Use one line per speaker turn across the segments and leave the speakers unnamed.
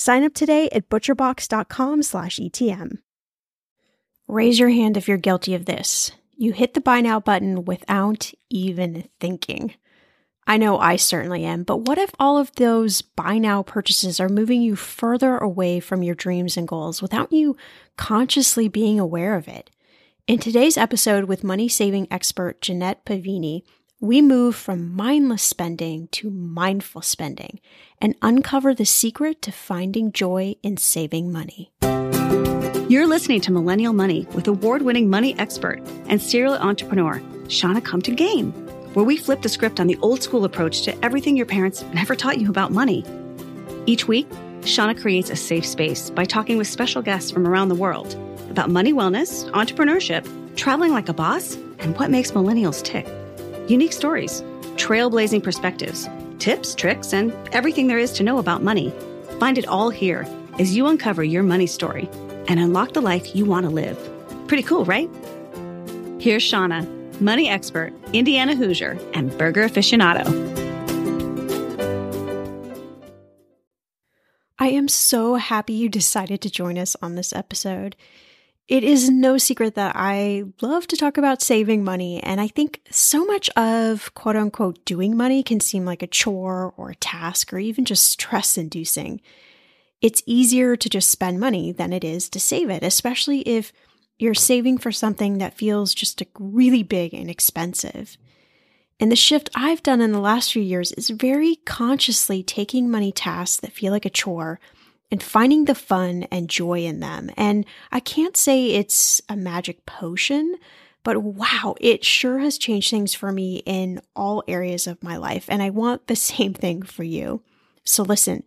Sign up today at butcherbox.com/etm. Raise your hand if you're guilty of this. You hit the buy now button without even thinking. I know I certainly am, but what if all of those buy now purchases are moving you further away from your dreams and goals without you consciously being aware of it? In today's episode with money saving expert Jeanette Pavini, we move from mindless spending to mindful spending and uncover the secret to finding joy in saving money.
You're listening to Millennial Money with award winning money expert and serial entrepreneur, Shannah Compton Game, where we flip the script on the old school approach to everything your parents never taught you about money. Each week, Shannah creates a safe space by talking with special guests from around the world about money wellness, entrepreneurship, traveling like a boss, and what makes millennials tick unique stories, trailblazing perspectives, tips, tricks, and everything there is to know about money. Find it all here as you uncover your money story and unlock the life you want to live. Pretty cool, right? Here's Shannah, money expert, Indiana Hoosier, and burger aficionado.
I am so happy you decided to join us on this episode. It is no secret that I love to talk about saving money, and I think so much of quote unquote doing money can seem like a chore or a task or even just stress inducing. It's easier to just spend money than it is to save it, especially if you're saving for something that feels just really big and expensive. And the shift I've done in the last few years is very consciously taking money tasks that feel like a chore and finding the fun and joy in them. And I can't say it's a magic potion, but wow, it sure has changed things for me in all areas of my life. And I want the same thing for you. So listen,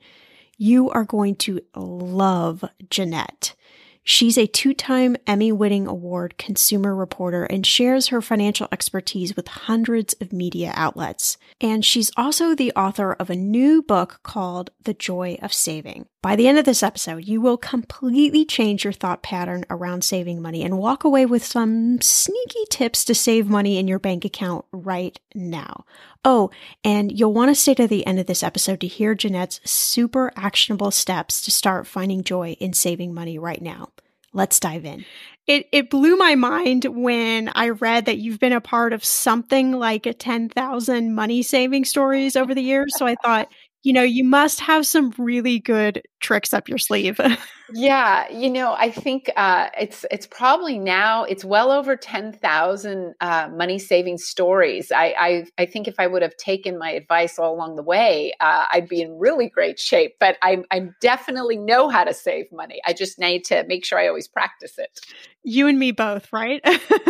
you are going to love Jeanette. She's a two time Emmy winning award consumer reporter and shares her financial expertise with hundreds of media outlets. And she's also the author of a new book called The Joy of Saving. By the end of this episode, you will completely change your thought pattern around saving money and walk away with some sneaky tips to save money in your bank account right now. Oh, and you'll want to stay to the end of this episode to hear Jeanette's super actionable steps to start finding joy in saving money right now. Let's dive in. It it blew my mind when I read that you've been a part of something like a 10,000 money saving stories over the years. So I thought you know, you must have some really good tricks up your sleeve.
yeah, you know, I think uh, it's it's probably now it's well over ten thousand uh, money saving stories. I, I, I think if I would have taken my advice all along the way, uh, I'd be in really great shape. But I I definitely know how to save money. I just need to make sure I always practice it.
You and me both, right?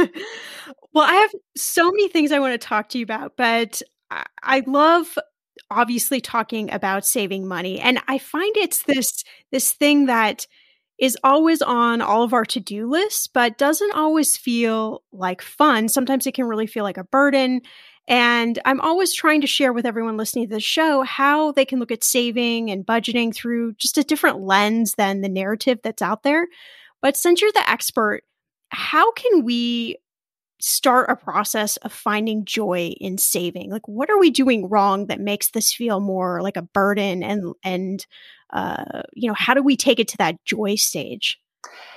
well, I have so many things I want to talk to you about, but I love obviously talking about saving money and i find it's this this thing that is always on all of our to-do lists but doesn't always feel like fun. Sometimes it can really feel like a burden and i'm always trying to share with everyone listening to the show how they can look at saving and budgeting through just a different lens than the narrative that's out there. But since you're the expert how can we start a process of finding joy in saving like what are we doing wrong that makes this feel more like a burden and and uh, you know how do we take it to that joy stage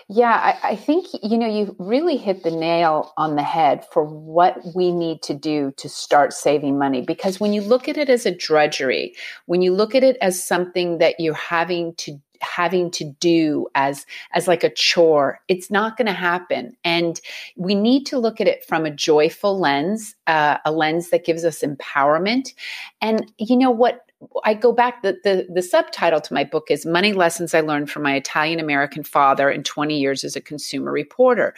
yeah, I, I, think you know you really hit the nail on the head for what we need to do to start saving money. Because when you look at it as a drudgery, when you look at it as something that you're having to having to do as as like a chore it's not going to happen. And we need to look at it from a joyful lens uh, a lens that gives us empowerment. And you know what? I go back the, the the subtitle to my book is Money Lessons I Learned from My Italian American Father in 20 Years as a Consumer Reporter.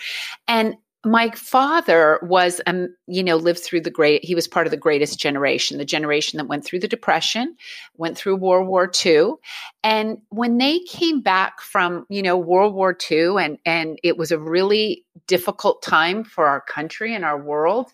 And my father was um you know lived through the great he was part of the greatest generation the generation that went through the depression went through world war ii and when they came back from you know world war ii and and it was a really difficult time for our country and our world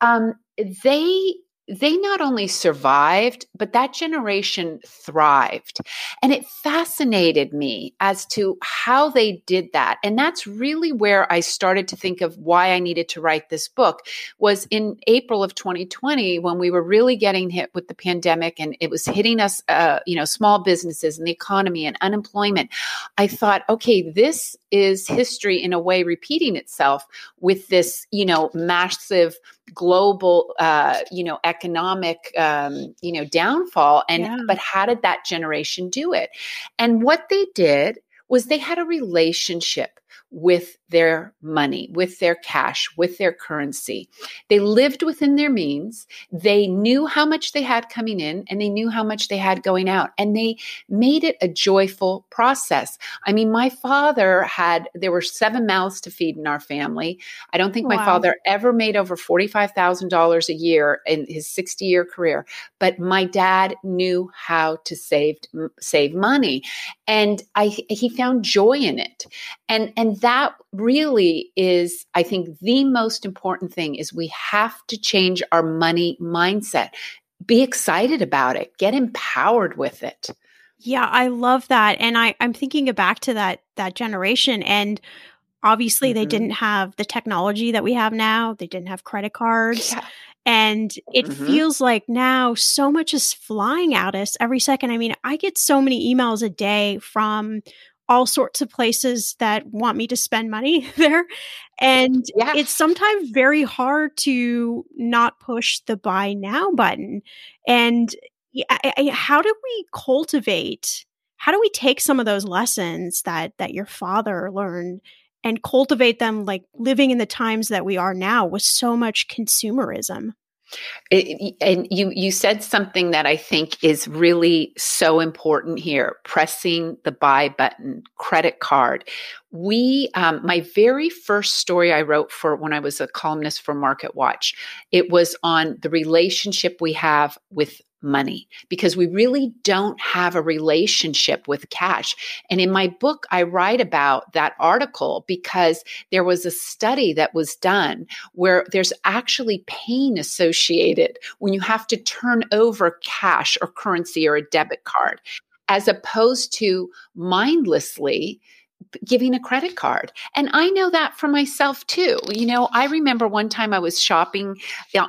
um they they not only survived, but that generation thrived. And it fascinated me as to how they did that. And that's really where I started to think of why I needed to write this book was in April of 2020 when we were really getting hit with the pandemic and it was hitting us, uh, you know, small businesses and the economy and unemployment. I thought, okay, this is history in a way repeating itself with this, you know, massive global uh, you know economic um, you know downfall and yeah. but how did that generation do it and what they did was they had a relationship with their money, with their cash, with their currency. They lived within their means. They knew how much they had coming in and they knew how much they had going out. And they made it a joyful process. I mean, my father had, there were seven mouths to feed in our family. I don't think wow. my father ever made over $45,000 a year in his 60 year career, but my dad knew how to save, save money. And I, he found joy in it. And, and that really is, I think, the most important thing is we have to change our money mindset. Be excited about it. Get empowered with it.
Yeah, I love that. And I, I'm thinking back to that that generation and obviously mm-hmm. they didn't have the technology that we have now. They didn't have credit cards. Yeah. And it mm-hmm. feels like now so much is flying at us every second. I mean, I get so many emails a day from all sorts of places that want me to spend money there. And yeah. it's sometimes very hard to not push the buy now button. And I, I, how do we cultivate? How do we take some of those lessons that that your father learned and cultivate them like living in the times that we are now with so much consumerism?
It, and you you said something that I think is really so important here: pressing the buy button, credit card. We, um, my very first story I wrote for when I was a columnist for MarketWatch, it was on the relationship we have with money because we really don't have a relationship with cash. And in my book, I write about that article because there was a study that was done where there's actually pain associated when you have to turn over cash or currency or a debit card as opposed to mindlessly giving a credit card. And I know that for myself too. You know, I remember one time I was shopping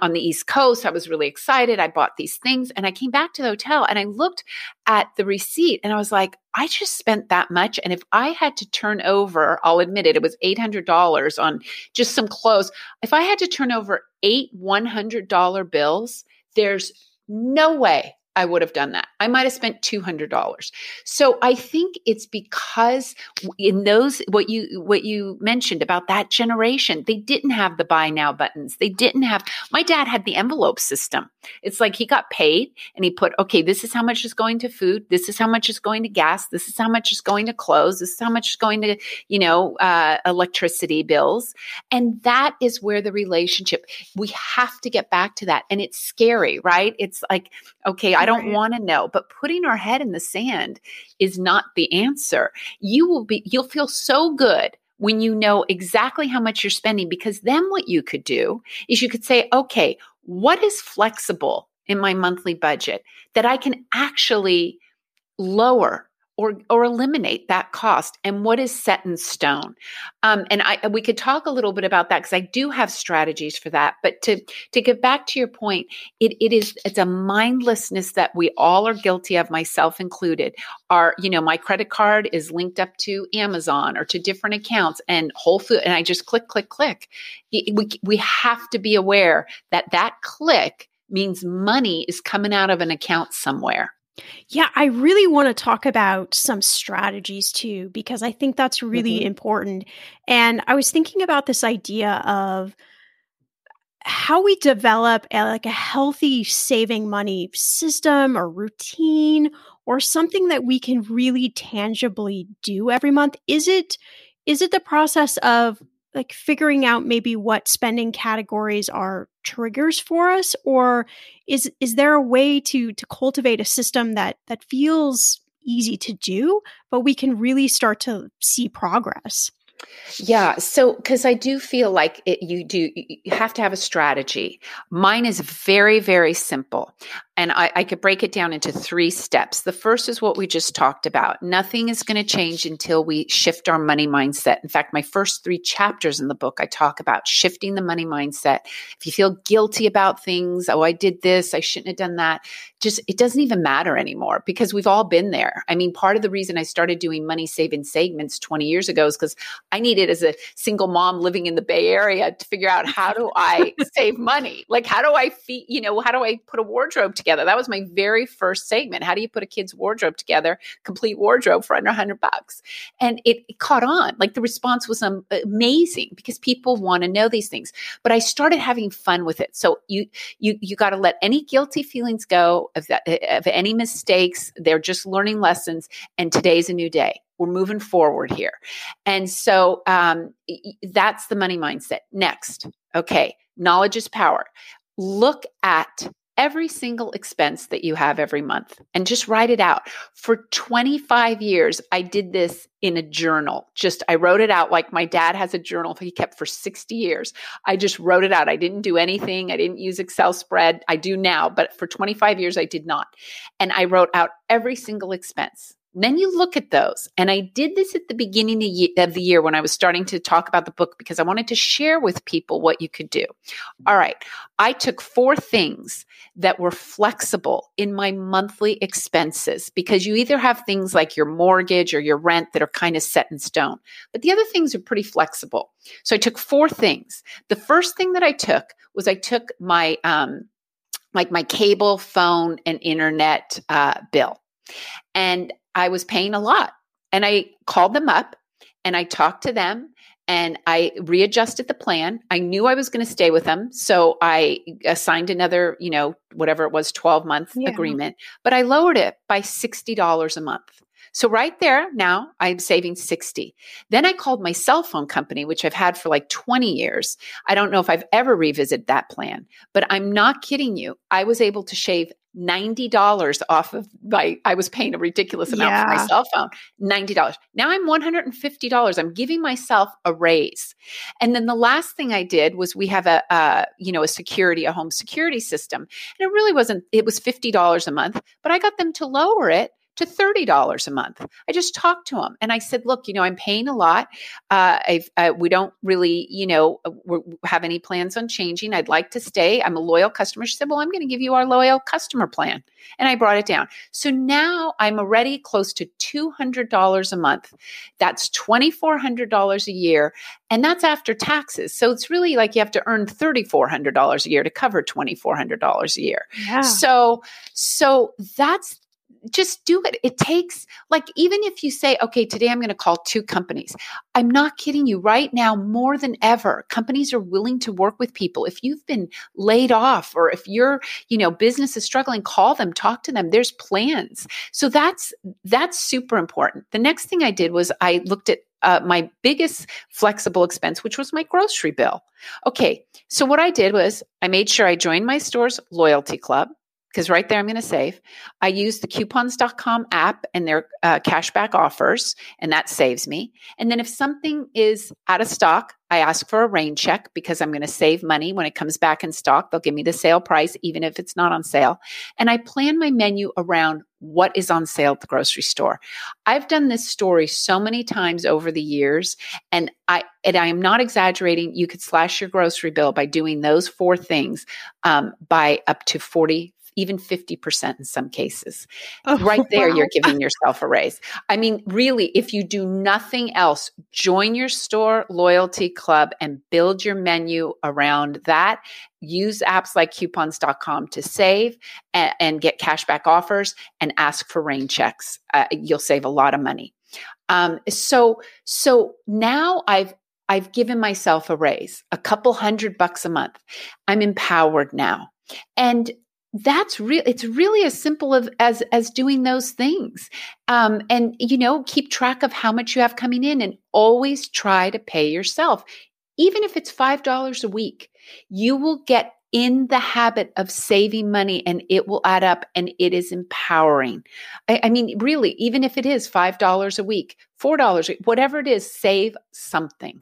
on the East Coast. I was really excited. I bought these things and I came back to the hotel and I looked at the receipt and I was like, I just spent that much. And if I had to turn over, I'll admit it, it was $800 on just some clothes. If I had to turn over eight $100 bills, there's no way I would have done that. I might have spent $200. So I think it's because in those what you what you mentioned about that generation, they didn't have the buy now buttons. They didn't have My dad had the envelope system. It's like he got paid and he put, "Okay, this is how much is going to food, this is how much is going to gas, this is how much is going to clothes, this is how much is going to, you know, uh, electricity bills." And that is where the relationship we have to get back to that. And it's scary, right? It's like, okay, I don't want to know. But putting our head in the sand is not the answer. You will be, you'll feel so good when you know exactly how much you're spending, because then what you could do is you could say, okay, what is flexible in my monthly budget that I can actually lower or or eliminate that cost and what is set in stone. Um, and i we could talk a little bit about that because i do have strategies for that but to to get back to your point it, it is it's a mindlessness that we all are guilty of myself included. Are you know my credit card is linked up to amazon or to different accounts and whole food and i just click click click. We, we have to be aware that that click means money is coming out of an account somewhere
yeah, I really want to talk about some strategies too, because I think that's really mm-hmm. important. And I was thinking about this idea of how we develop a, like a healthy saving money system or routine or something that we can really tangibly do every month. Is it is it the process of like figuring out maybe what spending categories are triggers for us or is is there a way to to cultivate a system that that feels easy to do but we can really start to see progress
yeah. So, because I do feel like it, you do, you have to have a strategy. Mine is very, very simple. And I, I could break it down into three steps. The first is what we just talked about. Nothing is going to change until we shift our money mindset. In fact, my first three chapters in the book, I talk about shifting the money mindset. If you feel guilty about things, oh, I did this, I shouldn't have done that, just it doesn't even matter anymore because we've all been there. I mean, part of the reason I started doing money saving segments 20 years ago is because I needed as a single mom living in the Bay Area to figure out how do I save money? Like how do I feed, you know, how do I put a wardrobe together? That was my very first segment. How do you put a kid's wardrobe together, complete wardrobe for under 100 bucks? And it, it caught on. Like the response was amazing because people want to know these things. But I started having fun with it. So you you you got to let any guilty feelings go of, that, of any mistakes. They're just learning lessons. And today's a new day. We're moving forward here. And so um, that's the money mindset. Next, okay, knowledge is power. Look at every single expense that you have every month and just write it out. For 25 years, I did this in a journal. Just I wrote it out like my dad has a journal he kept for 60 years. I just wrote it out. I didn't do anything. I didn't use Excel spread. I do now, but for 25 years I did not. And I wrote out every single expense. Then you look at those. And I did this at the beginning of the year when I was starting to talk about the book because I wanted to share with people what you could do. All right. I took four things that were flexible in my monthly expenses because you either have things like your mortgage or your rent that are kind of set in stone, but the other things are pretty flexible. So I took four things. The first thing that I took was I took my, um, like my cable, phone, and internet uh, bill. And I was paying a lot. And I called them up and I talked to them and I readjusted the plan. I knew I was going to stay with them. So I assigned another, you know, whatever it was, 12 month yeah. agreement, but I lowered it by $60 a month. So right there now I'm saving 60. Then I called my cell phone company, which I've had for like 20 years. I don't know if I've ever revisited that plan, but I'm not kidding you. I was able to shave $90 off of my I was paying a ridiculous amount yeah. for my cell phone. $90. Now I'm $150. I'm giving myself a raise. And then the last thing I did was we have a uh, you know a security a home security system. And it really wasn't it was $50 a month, but I got them to lower it to $30 a month. I just talked to him and I said, look, you know, I'm paying a lot. Uh, uh, we don't really, you know, have any plans on changing. I'd like to stay. I'm a loyal customer. She said, well, I'm going to give you our loyal customer plan. And I brought it down. So now I'm already close to $200 a month. That's $2,400 a year. And that's after taxes. So it's really like you have to earn $3,400 a year to cover $2,400 a year. Yeah. So, so that's just do it. It takes, like, even if you say, okay, today I'm going to call two companies, I'm not kidding you. Right now, more than ever, companies are willing to work with people. If you've been laid off or if your, you know, business is struggling, call them, talk to them. There's plans. So that's, that's super important. The next thing I did was I looked at uh, my biggest flexible expense, which was my grocery bill. Okay, so what I did was I made sure I joined my store's loyalty club because right there I'm going to save. I use the coupons.com app and their uh, cashback offers, and that saves me. And then if something is out of stock, I ask for a rain check because I'm going to save money when it comes back in stock. They'll give me the sale price, even if it's not on sale. And I plan my menu around what is on sale at the grocery store. I've done this story so many times over the years, and I and I am not exaggerating. You could slash your grocery bill by doing those four things um, by up to 40 even 50% in some cases. Oh, right there, wow. you're giving yourself a raise. I mean, really, if you do nothing else, join your store loyalty club and build your menu around that. Use apps like coupons.com to save and, and get cashback offers and ask for rain checks. Uh, you'll save a lot of money. Um, so, so now I've I've given myself a raise, a couple hundred bucks a month. I'm empowered now. And that's real it's really as simple of, as as doing those things. Um, and you know keep track of how much you have coming in and always try to pay yourself. Even if it's five dollars a week you will get in the habit of saving money and it will add up and it is empowering. I, I mean really even if it is five dollars a week four dollars whatever it is save something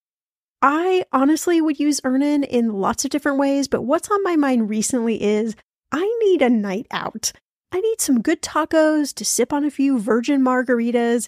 I honestly would use Earnin in lots of different ways, but what's on my mind recently is I need a night out. I need some good tacos to sip on a few virgin margaritas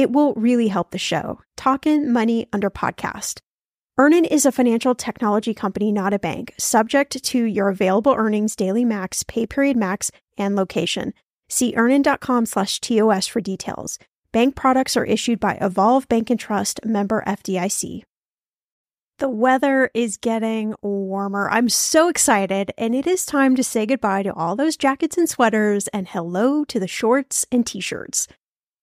It will really help the show. Talkin' Money under podcast. Earnin is a financial technology company, not a bank, subject to your available earnings, daily max, pay period max, and location. See earnin.com slash TOS for details. Bank products are issued by Evolve Bank and Trust, member FDIC. The weather is getting warmer. I'm so excited, and it is time to say goodbye to all those jackets and sweaters and hello to the shorts and t shirts.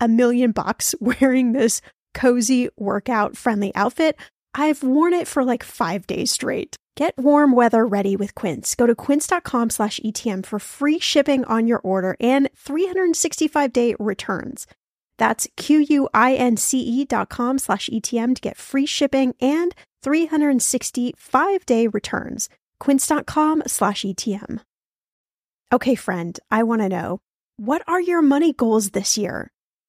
a million bucks wearing this cozy workout friendly outfit. I've worn it for like five days straight. Get warm weather ready with Quince. Go to quince.com slash ETM for free shipping on your order and 365 day returns. That's Q-U-I-N-C-E dot com slash ETM to get free shipping and 365 day returns. Quince.com slash ETM. Okay, friend, I want to know, what are your money goals this year?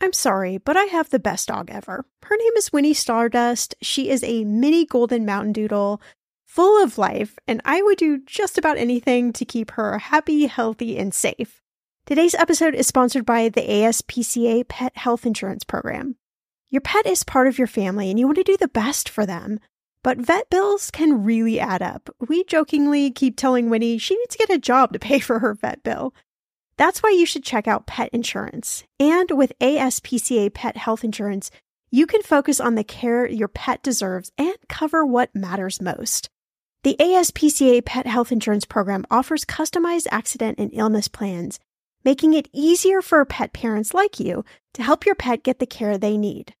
I'm sorry, but I have the best dog ever. Her name is Winnie Stardust. She is a mini golden mountain doodle full of life, and I would do just about anything to keep her happy, healthy, and safe. Today's episode is sponsored by the ASPCA Pet Health Insurance Program. Your pet is part of your family and you want to do the best for them. But vet bills can really add up. We jokingly keep telling Winnie she needs to get a job to pay for her vet bill. That's why you should check out pet insurance. And with ASPCA Pet Health Insurance, you can focus on the care your pet deserves and cover what matters most. The ASPCA Pet Health Insurance Program offers customized accident and illness plans making it easier for pet parents like you to help your pet get the care they need.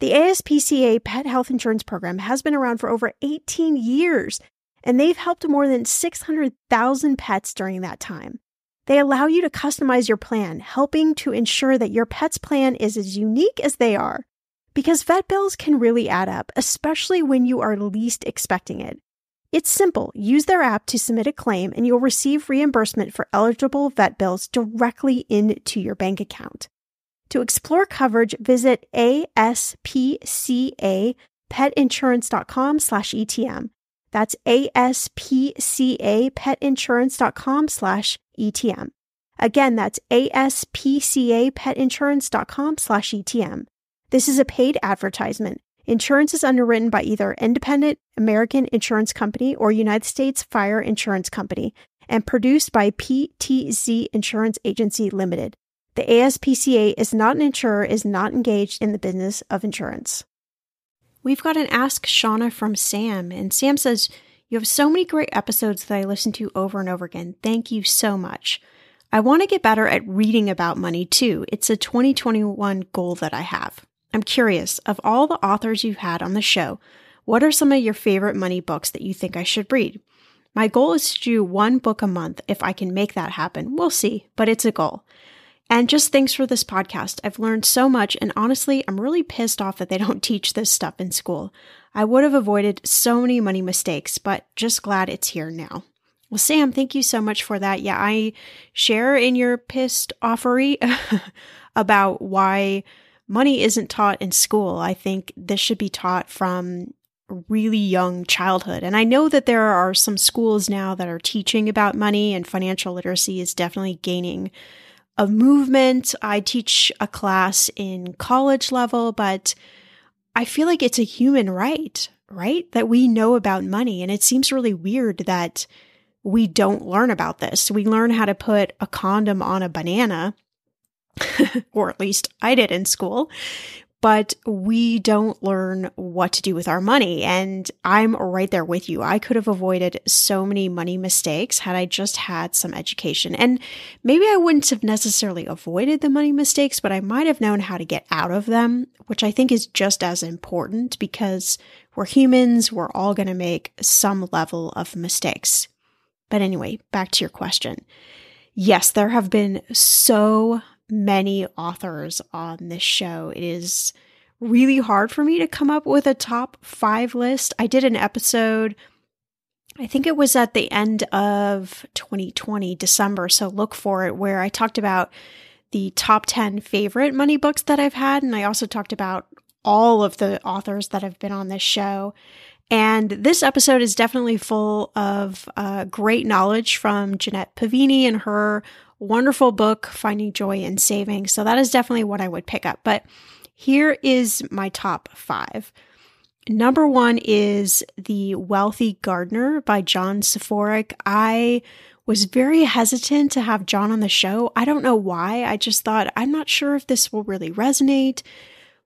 The ASPCA Pet Health Insurance Program has been around for over 18 years, and they've helped more than 600,000 pets during that time. They allow you to customize your plan, helping to ensure that your pet's plan is as unique as they are. Because vet bills can really add up, especially when you are least expecting it. It's simple. Use their app to submit a claim and you'll receive reimbursement for eligible vet bills directly into your bank account. To explore coverage, visit aspcapetinsurance.com slash ETM. That's aspcapetinsurance.com slash ETM. Again, that's aspcapetinsurance.com slash ETM. This is a paid advertisement. Insurance is underwritten by either Independent American Insurance Company or United States Fire Insurance Company and produced by PTZ Insurance Agency Limited. The ASPCA is not an insurer, is not engaged in the business of insurance. We've got an Ask Shannah from Sam, and Sam says, You have so many great episodes that I listen to over and over again. Thank you so much. I want to get better at reading about money too. It's a 2021 goal that I have. I'm curious, of all the authors you've had on the show, What are some of your favorite money books that you think I should read? My goal is to do one book a month. If I can make that happen, we'll see, but it's a goal. And just thanks for this podcast. I've learned so much, and honestly, I'm really pissed off that they don't teach this stuff in school. I would have avoided so many money mistakes, but just glad it's here now. Well, Sam, thank you so much for that. Yeah, I share in your pissed offery about why money isn't taught in school. I think this should be taught from really young childhood. And I know that there are some schools now that are teaching about money and financial literacy is definitely gaining a movement. I teach a class in college level, but I feel like it's a human right, right? That we know about money. And it seems really weird that we don't learn about this. We learn how to put a condom on a banana, or at least I did in school, but we don't learn what to do with our money. And I'm right there with you. I could have avoided so many money mistakes had I just had some education. And maybe I wouldn't have necessarily avoided the money mistakes, but I might have known how to get out of them, which I think is just as important because we're humans. We're all going to make some level of mistakes. But anyway, back to your question. Yes, there have been so many authors on this show. It is really hard for me to come up with a top five list. I did an episode, I think it was at the end of 2020, December. So look for it, where I talked about the top 10 favorite money books that I've had. And I also talked about all of the authors that have been on this show. And this episode is definitely full of uh, great knowledge from Jeanette Pavini and her wonderful book, Finding Joy in Saving. So that is definitely what I would pick up. But here is my top five. Number one is The Wealthy Gardener by John Soforic. I was very hesitant to have John on the show. I don't know why. I just thought, I'm not sure if this will really resonate.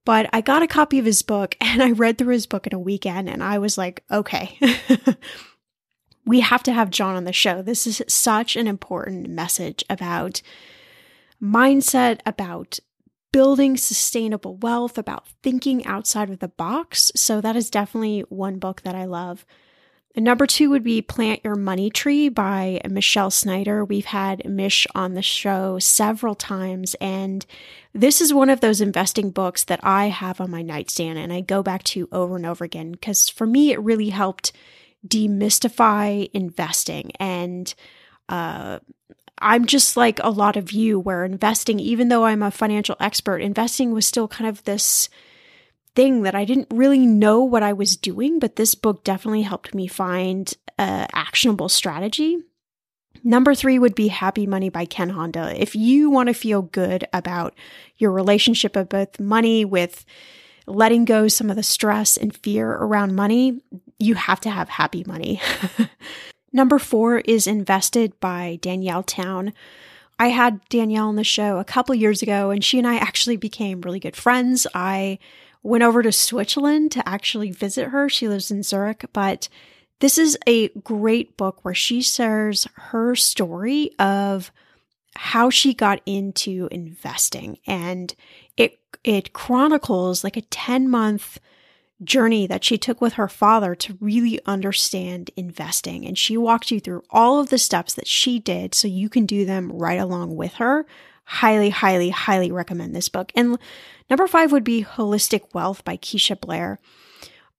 But I got a copy of his book and I read through his book in a weekend and I was like, okay, we have to have John on the show. This is such an important message about mindset, about building sustainable wealth, about thinking outside of the box. So, that is definitely one book that I love. And number two would be Plant Your Money Tree by Michelle Snyder. We've had Mish on the show several times, and this is one of those investing books that I have on my nightstand and I go back to over and over again because for me, it really helped demystify investing. And uh, I'm just like a lot of you, where investing, even though I'm a financial expert, investing was still kind of this thing that I didn't really know what I was doing. But this book definitely helped me find actionable strategy. Number three would be Happy Money by Ken Honda. If you want to feel good about your relationship of both money with letting go some of the stress and fear around money, you have to have happy money. Number four is Invested by Danielle Town. I had Danielle on the show a couple years ago, and she and I actually became really good friends. I went over to Switzerland to actually visit her. She lives in Zurich, but this is a great book where she shares her story of how she got into investing and it it chronicles like a 10 month journey that she took with her father to really understand investing. And she walked you through all of the steps that she did so you can do them right along with her. Highly highly highly recommend this book. And number 5 would be holistic wealth by Keisha Blair.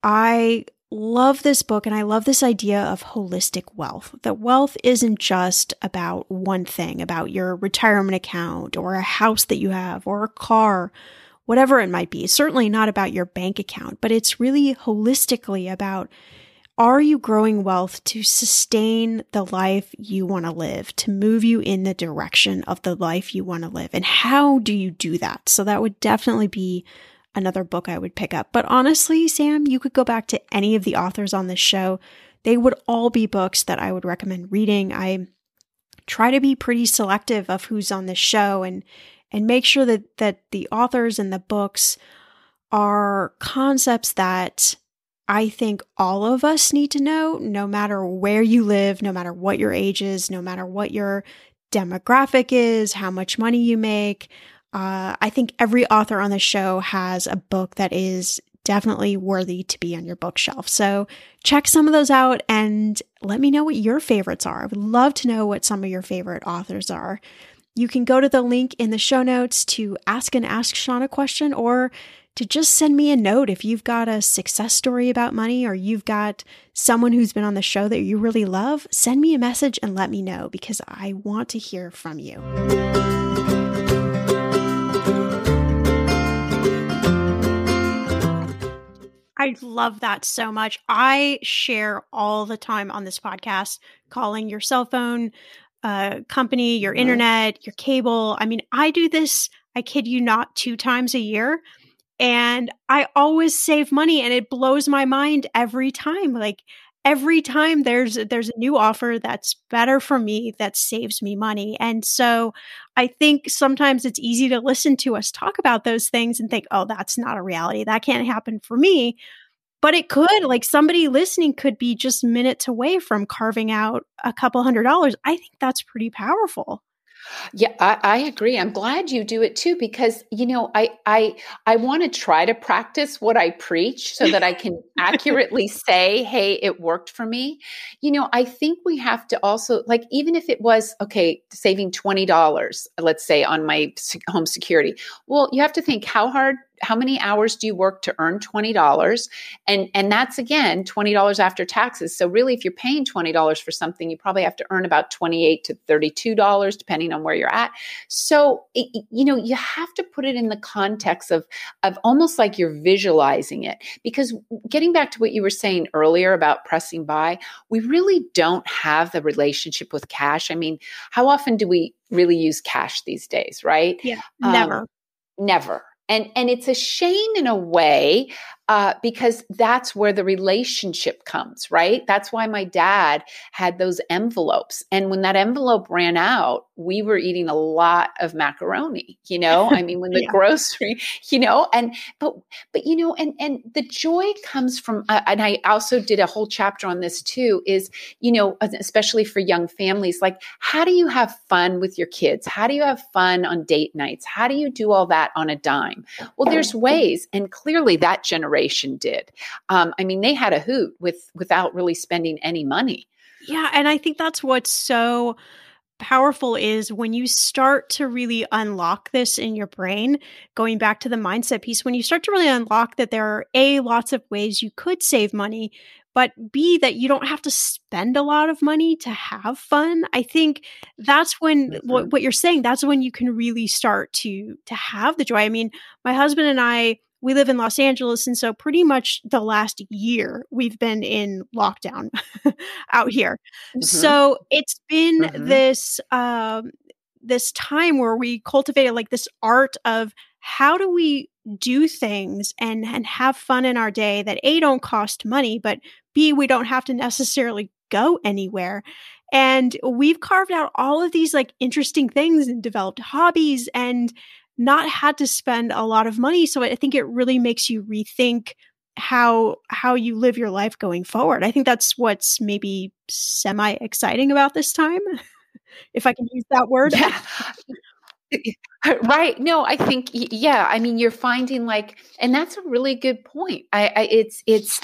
I love this book and I love this idea of holistic wealth. That wealth isn't just about one thing, about your retirement account or a house that you have or a car, whatever it might be. certainly not about your bank account, but it's really holistically about are you growing wealth to sustain the life you want to live, to move you in the direction of the life you want to live? And how do you do that? So that would definitely be another book I would pick up. But honestly, Sam, you could go back to any of the authors on this show. They would all be books that I would recommend reading. I try to be pretty selective of who's on this show and and make sure that that the authors and the books are concepts that I think all of us need to know, no matter where you live, no matter what your age is, no matter what your demographic is, how much money you make. Uh, I think every author on the show has a book that is definitely worthy to be on your bookshelf. So check some of those out and let me know what your favorites are. I would love to know what some of your favorite authors are. You can go to the link in the show notes to ask and Ask Sean a question or to just send me a note if you've got a success story about money or you've got someone who's been on the show that you really love. Send me a message and let me know because I want to hear from you. I love that so much. I share all the time on this podcast, calling your cell phone uh, company, your internet, your cable. I mean, I do this, I kid you not, two times a year. And I always save money and it blows my mind every time. Like every time there's there's a new offer that's better for me that saves me money. And so I think sometimes it's easy to listen to us talk about those things and think, "Oh, that's not a reality. That can't happen for me." But it could, like somebody listening could be just minutes away from carving out a couple hundred dollars. I think that's pretty powerful.
Yeah, I, I, agree. I'm glad you do it too because you know I I I want to try to practice what I preach so that I can accurately say, "Hey, it worked for me." You know, I think we have to also like even if it was okay, saving twenty dollars, let's say on my home security. Well, you have to think how hard how many hours do you work to earn $20 and and that's again $20 after taxes. So really if you're paying $20 for something you probably have to earn about 28 to $32 depending on where you're at. So it, you know you have to put it in the context of of almost like you're visualizing it. Because getting back to what you were saying earlier about pressing buy we really don't have the relationship with cash. I mean how often do we really use cash these days right?
Yeah. Never. um,
never and and it's a shame in a way uh, because that's where the relationship comes, right? That's why my dad had those envelopes. And when that envelope ran out, we were eating a lot of macaroni, you know? I mean, when the yeah. grocery, you know, and, but, but, you know, and, and the joy comes from, uh, and I also did a whole chapter on this too, is, you know, especially for young families, like, how do you have fun with your kids? How do you have fun on date nights? How do you do all that on a dime? Well, there's ways. And clearly that generation generation did. Um, I mean, they had a hoot with without really spending any money.
Yeah, and I think that's what's so powerful is when you start to really unlock this in your brain going back to the mindset piece when you start to really unlock that there are a lots of ways you could save money but b that you don't have to spend a lot of money to have fun i think that's when mm-hmm. what, what you're saying that's when you can really start to to have the joy i mean my husband and i we live in Los Angeles. And so, pretty much the last year, we've been in lockdown out here. Mm-hmm. So, it's been mm-hmm. this, um, this time where we cultivated like this art of how do we do things and and have fun in our day that a don't cost money but b we don't have to necessarily go anywhere and we've carved out all of these like interesting things and developed hobbies and not had to spend a lot of money. So I think it really makes you rethink how how you live your life going forward. I think that's what's maybe semi exciting about this time, if I can use that word.
Yeah. right no i think yeah i mean you're finding like and that's a really good point I, I it's it's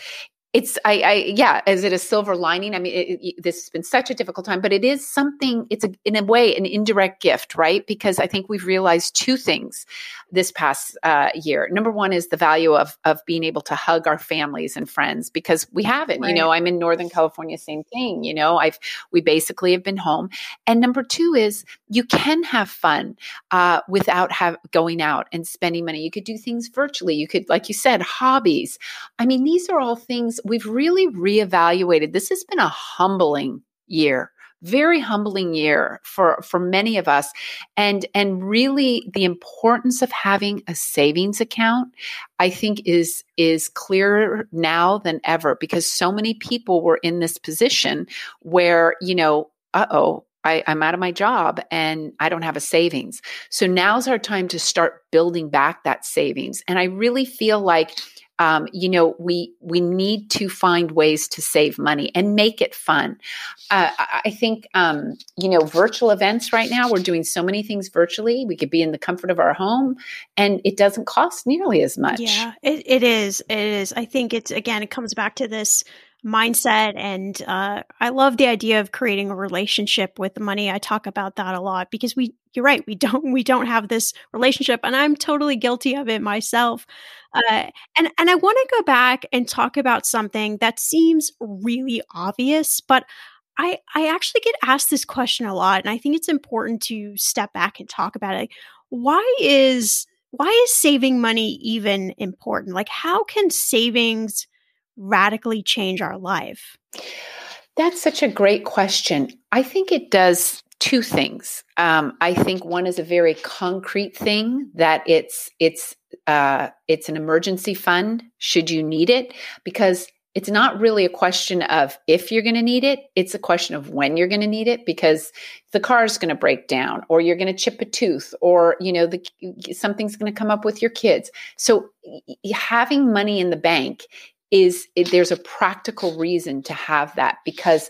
it's I, I yeah is it a silver lining? I mean it, it, this has been such a difficult time but it is something it's a, in a way an indirect gift right? Because i think we've realized two things this past uh, year. Number one is the value of of being able to hug our families and friends because we haven't right. you know i'm in northern california same thing you know i've we basically have been home. And number two is you can have fun uh, without have going out and spending money. You could do things virtually. You could like you said hobbies. I mean these are all things we've really reevaluated. This has been a humbling year very humbling year for for many of us and and really the importance of having a savings account i think is is clearer now than ever because so many people were in this position where you know uh-oh I, I'm out of my job and I don't have a savings. So now's our time to start building back that savings. And I really feel like um, you know we we need to find ways to save money and make it fun. Uh, i think um, you know virtual events right now we're doing so many things virtually. We could be in the comfort of our home and it doesn't cost nearly as much.
Yeah it, it is it is. I think it's again it comes back to this mindset and uh, i love the idea of creating a relationship with money. I talk about that a lot because we you're right we don't we don't have this relationship and i'm totally guilty of it myself uh, and and i want to go back and talk about something that seems really obvious but i i actually get asked this question a lot and i think it's important to step back and talk about it why is why is saving money even important? Like how can savings radically change our life?
That's such a great question. I think it does two things. Um, I think one is a very concrete thing that it's it's uh, it's an emergency fund should you need it because it's not really a question of if you're going to need it it's a question of when you're going to need it because the car is going to break down or you're going to chip a tooth or you know the something's going to come up with your kids so having money in the bank is there's a practical reason to have that because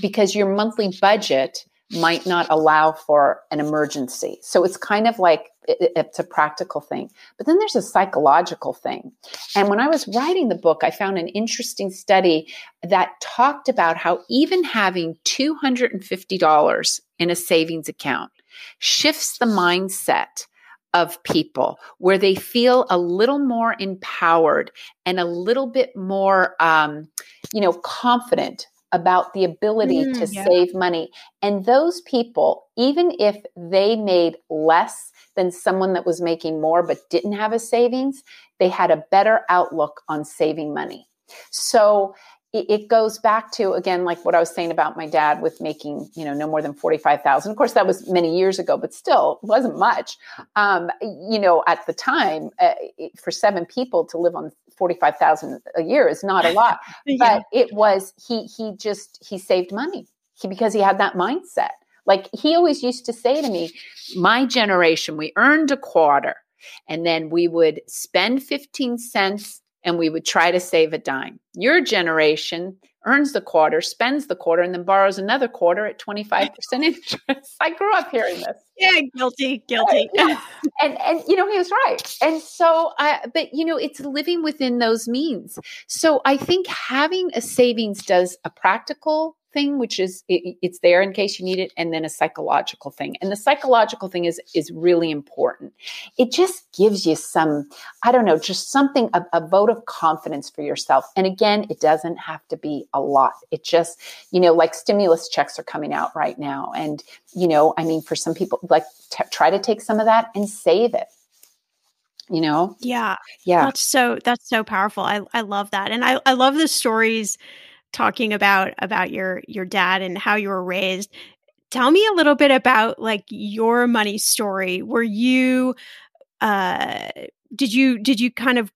because your monthly budget might not allow for an emergency. So it's kind of like it, it's a practical thing. But then there's a psychological thing. And when I was writing the book, I found an interesting study that talked about how even having $250 in a savings account shifts the mindset of people where they feel a little more empowered and a little bit more, um, you know, confident about the ability mm, to yeah. save money. And those people, even if they made less than someone that was making more but didn't have a savings, they had a better outlook on saving money. So it, goes back to again like what i was saying about my dad with making you know no more than 45000 of course that was many years ago but still wasn't much. Um, you know at the time uh, for seven people to live on 45000 a year is not a lot. Yeah. but it was he he just he saved money. He, because he had that mindset. Like he always used to say to me my generation we earned a quarter and then we would spend 15 cents and we would try to save a dime. Your generation earns the quarter, spends the quarter, and then borrows another quarter at 25% interest. I grew up hearing this.
Yeah, guilty, guilty.
yeah. And and you know, he was right. And so uh, but you know, it's living within those means. So I think having a savings does a practical thing which is it, it's there in case you need it and then a psychological thing. And the psychological thing is is really important. It just gives you some i don't know just something a, a vote of confidence for yourself. And again it doesn't have to be a lot. It just you know like stimulus checks are coming out right now. And you know i mean for some people like t- try to take some of that and save it. You know?
Yeah.
Yeah.
That's so that's so powerful. I i love that. And i i love the stories talking about about your your dad and how you were raised. Tell me a little bit about like your money story. Were you uh did you did you kind of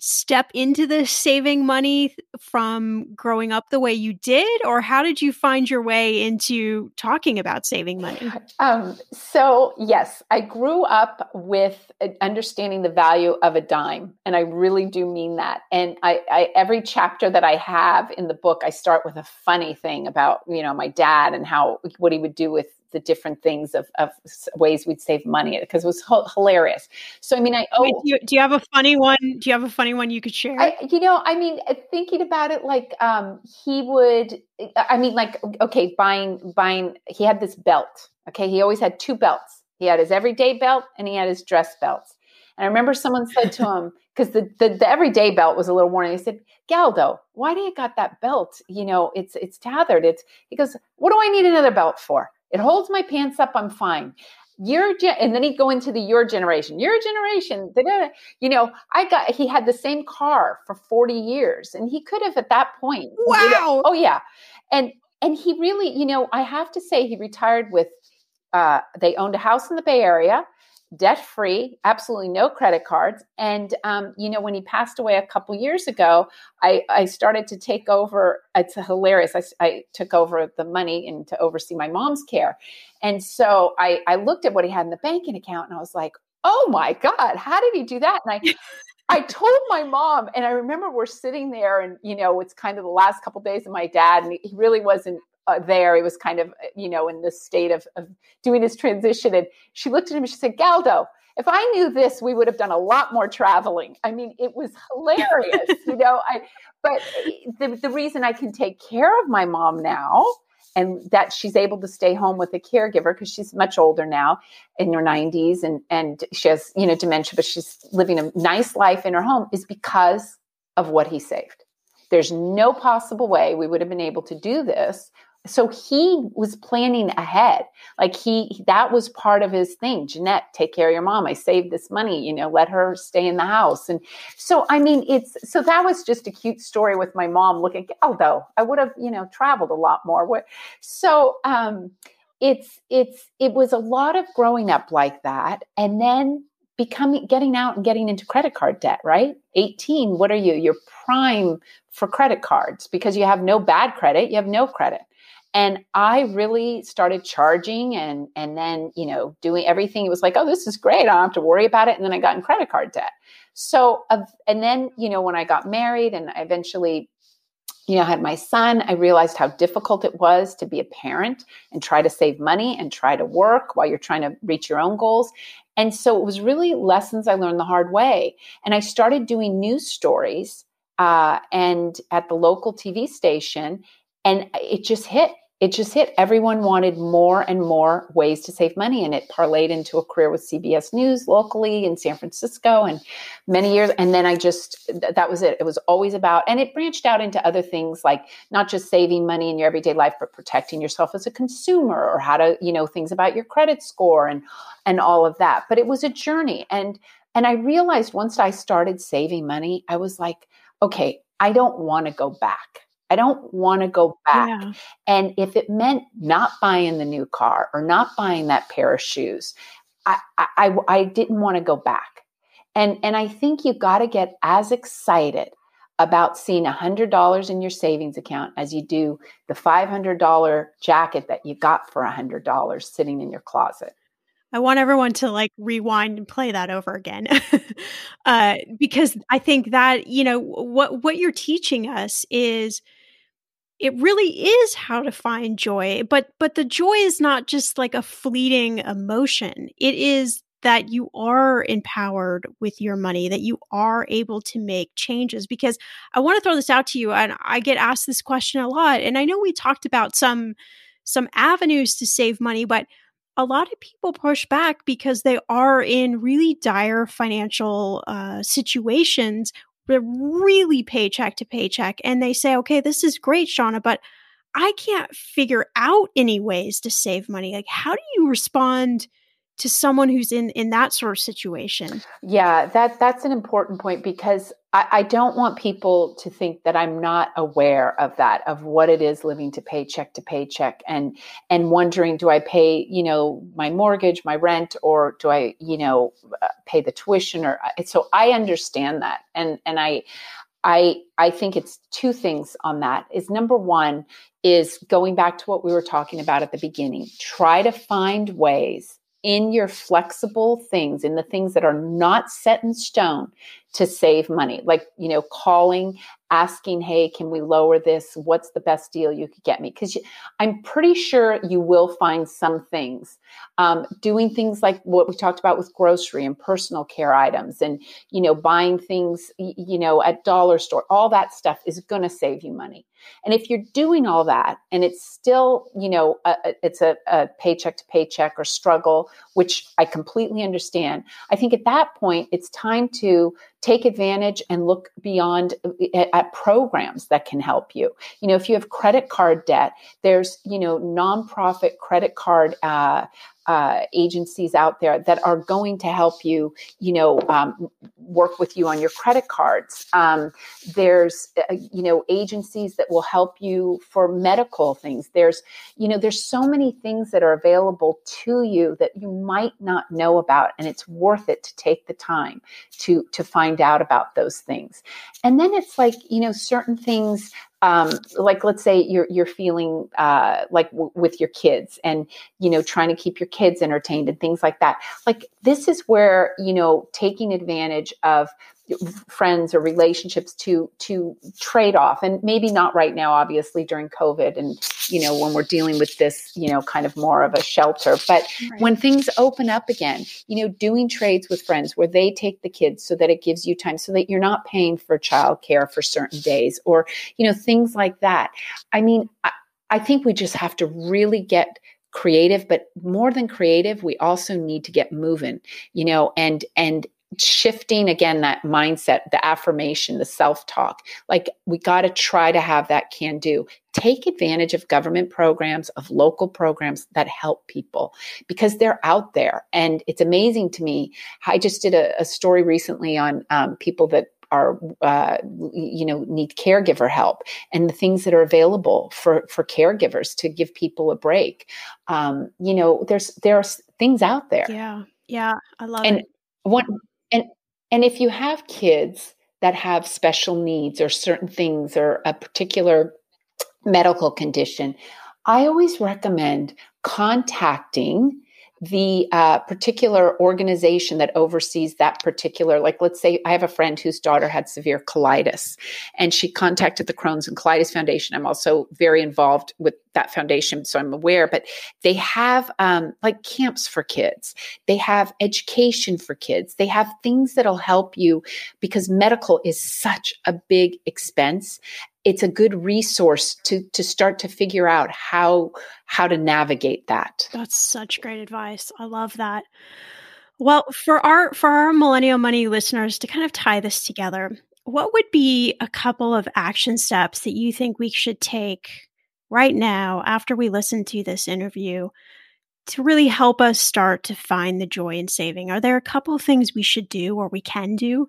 step into the saving money from growing up the way you did? Or how did you find your way into talking about saving money?
Um, so yes i grew up with understanding the value of a dime and i really do mean that. And I, I every chapter that i have in the book i start with a funny thing about you know my dad and how what he would do with the different things of, of ways we'd save money because it was h- hilarious. So, I mean, I
oh, Wait, do, you, do, you, have a funny one? Do you have a funny one you could share?
I, you know, I mean, uh, thinking about it, like um, he would. I mean, like okay, buying buying. He had this belt. Okay, he always had two belts. He had his everyday belt and he had his dress belts. And I remember someone said to him, because the, the, the everyday belt was a little worn. He said, Galdo, why do you got that belt? You know, it's it's tethered. It's he goes, What do I need another belt for? It holds my pants up. I'm fine. Your gen- and then he'd go into the your generation, your generation. Da-da-da. You know, I got he had the same car for 40 years, and he could have at that point.
Wow.
You know, oh yeah, and and he really, you know, I have to say he retired with. Uh, they owned a house in the Bay Area. Debt free, absolutely no credit cards. And, um, you know, when he passed away a couple years ago, I, I started to take over. It's hilarious. I, I took over the money and to oversee my mom's care. And so I, I looked at what he had in the banking account and I was like, oh my God, how did he do that? And I, I told my mom, and I remember we're sitting there, and you know, it's kind of the last couple of days of my dad, and he really wasn't uh, there. He was kind of, you know, in this state of, of doing his transition. And she looked at him and she said, Galdo, if I knew this, we would have done a lot more traveling. I mean, it was hilarious, you know. I, but the, the reason I can take care of my mom now and that she's able to stay home with a caregiver because she's much older now in her 90s and and she has you know dementia but she's living a nice life in her home is because of what he saved there's no possible way we would have been able to do this so he was planning ahead. Like he that was part of his thing. Jeanette take care of your mom. I saved this money you know let her stay in the house. And so i mean it's so that was just a cute story with my mom looking although i would have you know traveled a lot more. So um it's it's it was a lot of growing up like that and then becoming getting out and getting into credit card debt right? 18 what are you? You're prime for credit cards because you have no bad credit you have no credit and i really started charging and and then you know doing everything. It was like oh this is great. I don't have to worry about it. And then i got in credit card debt. So and then you know when i got married and i eventually you know had my son i realized how difficult it was to be a parent and try to save money and try to work while you're trying to reach your own goals. And so it was really lessons i learned the hard way. And i started doing news stories uh, and at the local tv station and it just hit it just hit. Everyone wanted more and more ways to save money, and it parlayed into a career with CBS News locally in San Francisco and many years. And then I just, that was it. It was always about, and it branched out into other things like not just saving money in your everyday life, but protecting yourself as a consumer or how to, you know, things about your credit score and, and all of that. But it was a journey. And, and I realized once I started saving money, I was like, okay, I don't want to go back. I don't want to go back. Yeah. And if it meant not buying the new car or not buying that pair of shoes, I, I, I didn't want to go back. And, and I think you got to get as excited about seeing $100 in your savings account as you do the $500 jacket that you got for $100 sitting in your closet.
I want everyone to like rewind and play that over again. uh, because I think that, you know, what what you're teaching us is it really is how to find joy but but the joy is not just like a fleeting emotion. It is that you are empowered with your money that you are able to make changes because i want to throw this out to you and i get asked this question a lot and i know we talked about some some avenues to save money but a lot of people push back because they are in really dire financial uh, situations really paycheck to paycheck and they say, okay, this is great, Shannah, but I can't figure out any ways to save money. Like, how do you respond to someone who's in in that sort of situation?
Yeah, that that's an important point because I, I, don't want people to think that I'm not aware of that, of what it is living to paycheck to paycheck and and wondering, do I pay, you know, my mortgage, my rent, or do I, you know, uh, pay the tuition or uh, so I understand that. And and I I I think it's two things on that. Is number one is going back to what we were talking about at the beginning. Try to find ways in your flexible things, in the things that are not set in stone to save money, like, you know, calling, asking, hey, can we lower this? What's the best deal you could get me? Because I'm pretty sure you will find some things. Um, doing things like what we talked about with grocery and personal care items and, you know, buying things, you know, at dollar store, all that stuff is going to save you money. And if you're doing all that and it's still, you know, a, it's a, a paycheck to paycheck or struggle, which I completely understand, I think at that point it's time to take advantage and look beyond at, at programs that can help you. You know, if you have credit card debt, there's, you know, nonprofit credit card uh, uh, agencies out there that are going to help you, you know, um, work with you on your credit cards. Um, there's, uh, you know, agencies that will help you for medical things. There's, you know, there's so many things that are available to you that you might not know about, and it's worth it to take the time to to find out about those things. And then it's like, you know, certain things um, like let's say you're you're feeling uh, like w- with your kids and you know trying to keep your kids entertained and things like that. Like this is where you know taking advantage of friends or relationships to to trade off. And maybe not right now obviously during covid and you know when we're dealing with this you know kind of more of a shelter. But right. when things open up again you know doing trades with friends where they take the kids so that it gives you time so that you're not paying for childcare for certain days or you know things like that. I mean I, I think we just have to really get creative but more than creative we also need to get moving you know and and shifting again that mindset the affirmation the self-talk like we got to try to have that can do take advantage of government programs of local programs that help people because they're out there. And it's amazing to me i just did a, a story recently on um, people that are uh, you know need caregiver help and the things that are available for for caregivers to give people a break. Um, you know there's there's things out there.
Yeah. Yeah. I love
and
it.
one and and if you have kids that have special needs or certain things or a particular medical condition, I always recommend contacting the uh, particular organization that oversees that particular, like let's say I have a friend whose daughter had severe colitis and she contacted the Crohn's and Colitis Foundation. I'm also very involved with that foundation, so I'm aware, but they have um, like camps for kids, they have education for kids, they have things that'll help you because medical is such a big expense it's a good resource to to start to figure out how how to navigate that.
That's such great advice. I love that. Well, for our for our millennial money listeners to kind of tie this together, what would be a couple of action steps that you think we should take right now after we listen to this interview to really help us start to find the joy in saving? Are there a couple of things we should do or we can do?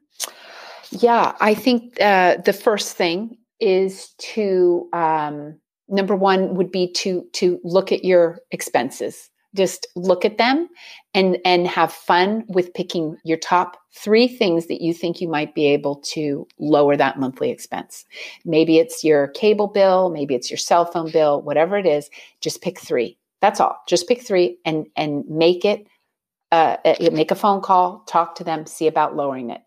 Yeah, I think uh, the first thing is to um, number one would be to to look at your expenses. Just look at them and and have fun with picking your top three things that you think you might be able to lower that monthly expense. Maybe it's your cable bill maybe it's your cell phone bill whatever it is just pick three. That's all. Just pick three and and make it uh, make a phone call talk to them see about lowering it.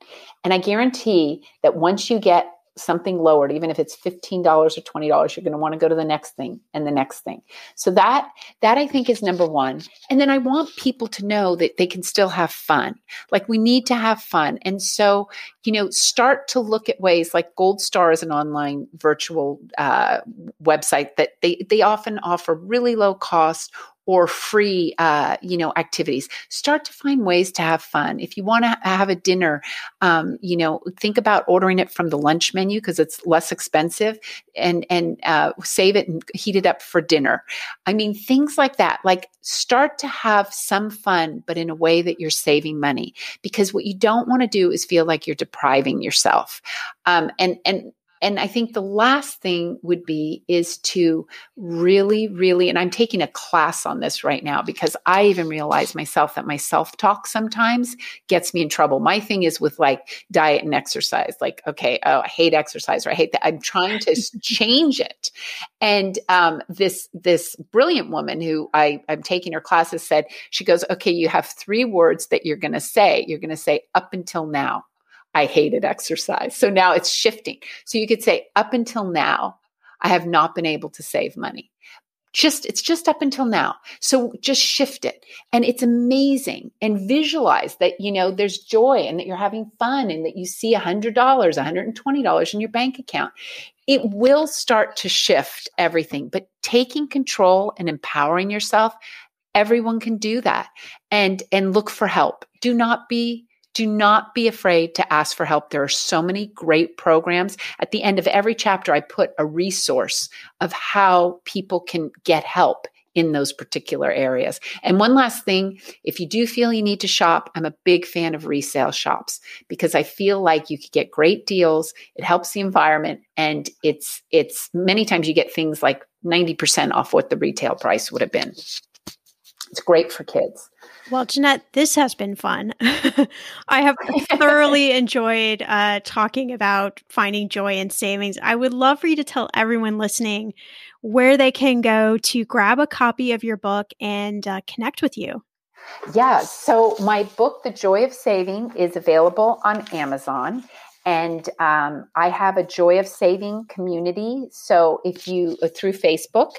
And i guarantee that once you get something lowered, even if it's $15 or $20, you're going to want to go to the next thing and the next thing. So that, that I think is number one. And then I want people to know that they can still have fun. Like we need to have fun. And so, you know, start to look at ways like Goldstar is an online virtual uh, website that they, they often offer really low cost or free uh, you know activities. Start to find ways to have fun. If you want to have a dinner um, you know think about ordering it from the lunch menu because it's less expensive and and uh, save it and heat it up for dinner. I mean things like that. Like start to have some fun but in a way that you're saving money. Because what you don't want to do is feel like you're depriving yourself. Um, and and and I think the last thing would be is to really, really, and I'm taking a class on this right now because I even realize myself that my self talk sometimes gets me in trouble. My thing is with like diet and exercise, like, okay, oh, I hate exercise or I hate that. I'm trying to change it. And um, this, this brilliant woman who I, I'm taking her classes said, she goes, okay, you have three words that you're going to say. You're going to say up until now I hated exercise. So now it's shifting. So you could say, up until now, I have not been able to save money. Just, it's just up until now. So just shift it. And it's amazing. And visualize that, you know, there's joy and that you're having fun and that you see $100, $120 in your bank account. It will start to shift everything, but taking control and empowering yourself, everyone can do that. And, and look for help. Do not be do not be afraid to ask for help. There are so many great programs. At the end of every chapter, I put a resource of how people can get help in those particular areas. And one last thing, if you do feel you need to shop, I'm a big fan of resale shops because I feel like you could get great deals. It helps the environment and it's it's many times you get things like 90% off what the retail price would have been. It's great for kids.
Well, Jeanette, this has been fun. I have thoroughly enjoyed uh, talking about finding joy in savings. I would love for you to tell everyone listening where they can go to grab a copy of your book and uh, connect with you.
Yeah, so my book, The Joy of Saving, is available on Amazon. And um, I have a Joy of Saving community. So if you, uh, through Facebook.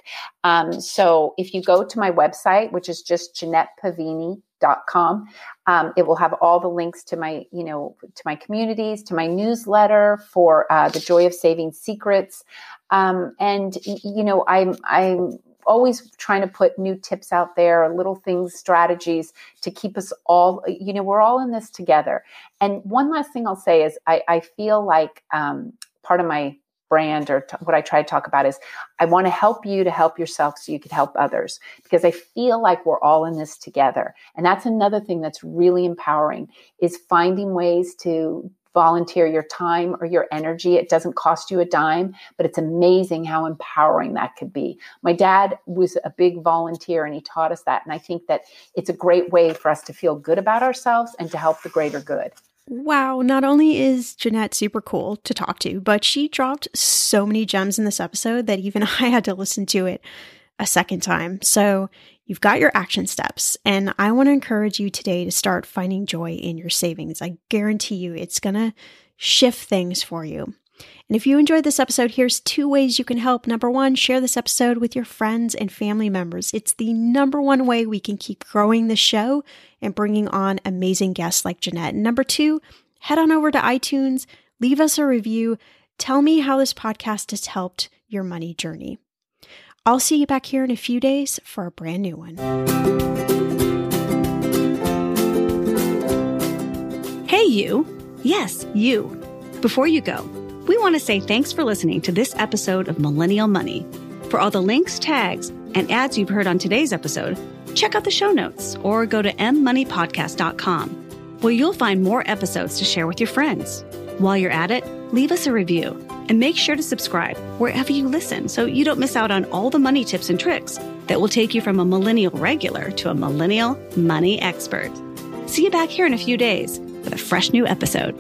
Um, so if you go to my website, which is just JeanettePavini.com, um, it will have all the links to my, you know, to my communities, to my newsletter for uh, the Joy of Saving Secrets. Um, and you know, I'm I'm always trying to put new tips out there, little things, strategies to keep us all. You know, we're all in this together. And one last thing I'll say is, I, I feel like um, part of my brand or t- what I try to talk about is I want to help you to help yourself so you can help others because I feel like we're all in this together. And that's another thing that's really empowering is finding ways to volunteer your time or your energy. It doesn't cost you a dime, but it's amazing how empowering that could be. My dad was a big volunteer and he taught us that. And I think that it's a great way for us to feel good about ourselves and to help the greater good.
Wow, not only is Jeanette super cool to talk to, but she dropped so many gems in this episode that even I had to listen to it a second time. So You've got your action steps, and I want to encourage you today to start finding joy in your savings. I guarantee you it's going to shift things for you. And if you enjoyed this episode, here's two ways you can help. Number one, share this episode with your friends and family members. It's the number one way we can keep growing the show and bringing on amazing guests like Jeanette. And number two, head on over to iTunes, leave us a review, tell me how this podcast has helped your money journey. I'll see you back here in a few days for a brand new one.
Hey, you. Yes, you. Before you go, we want to say thanks for listening to this episode of Millennial Money. For all the links, tags, and ads you've heard on today's episode, check out the show notes or go to mmoneypodcast.com, where you'll find more episodes to share with your friends. While you're at it, leave us a review and make sure to subscribe wherever you listen so you don't miss out on all the money tips and tricks that will take you from a millennial regular to a millennial money expert. See you back here in a few days with a fresh new episode.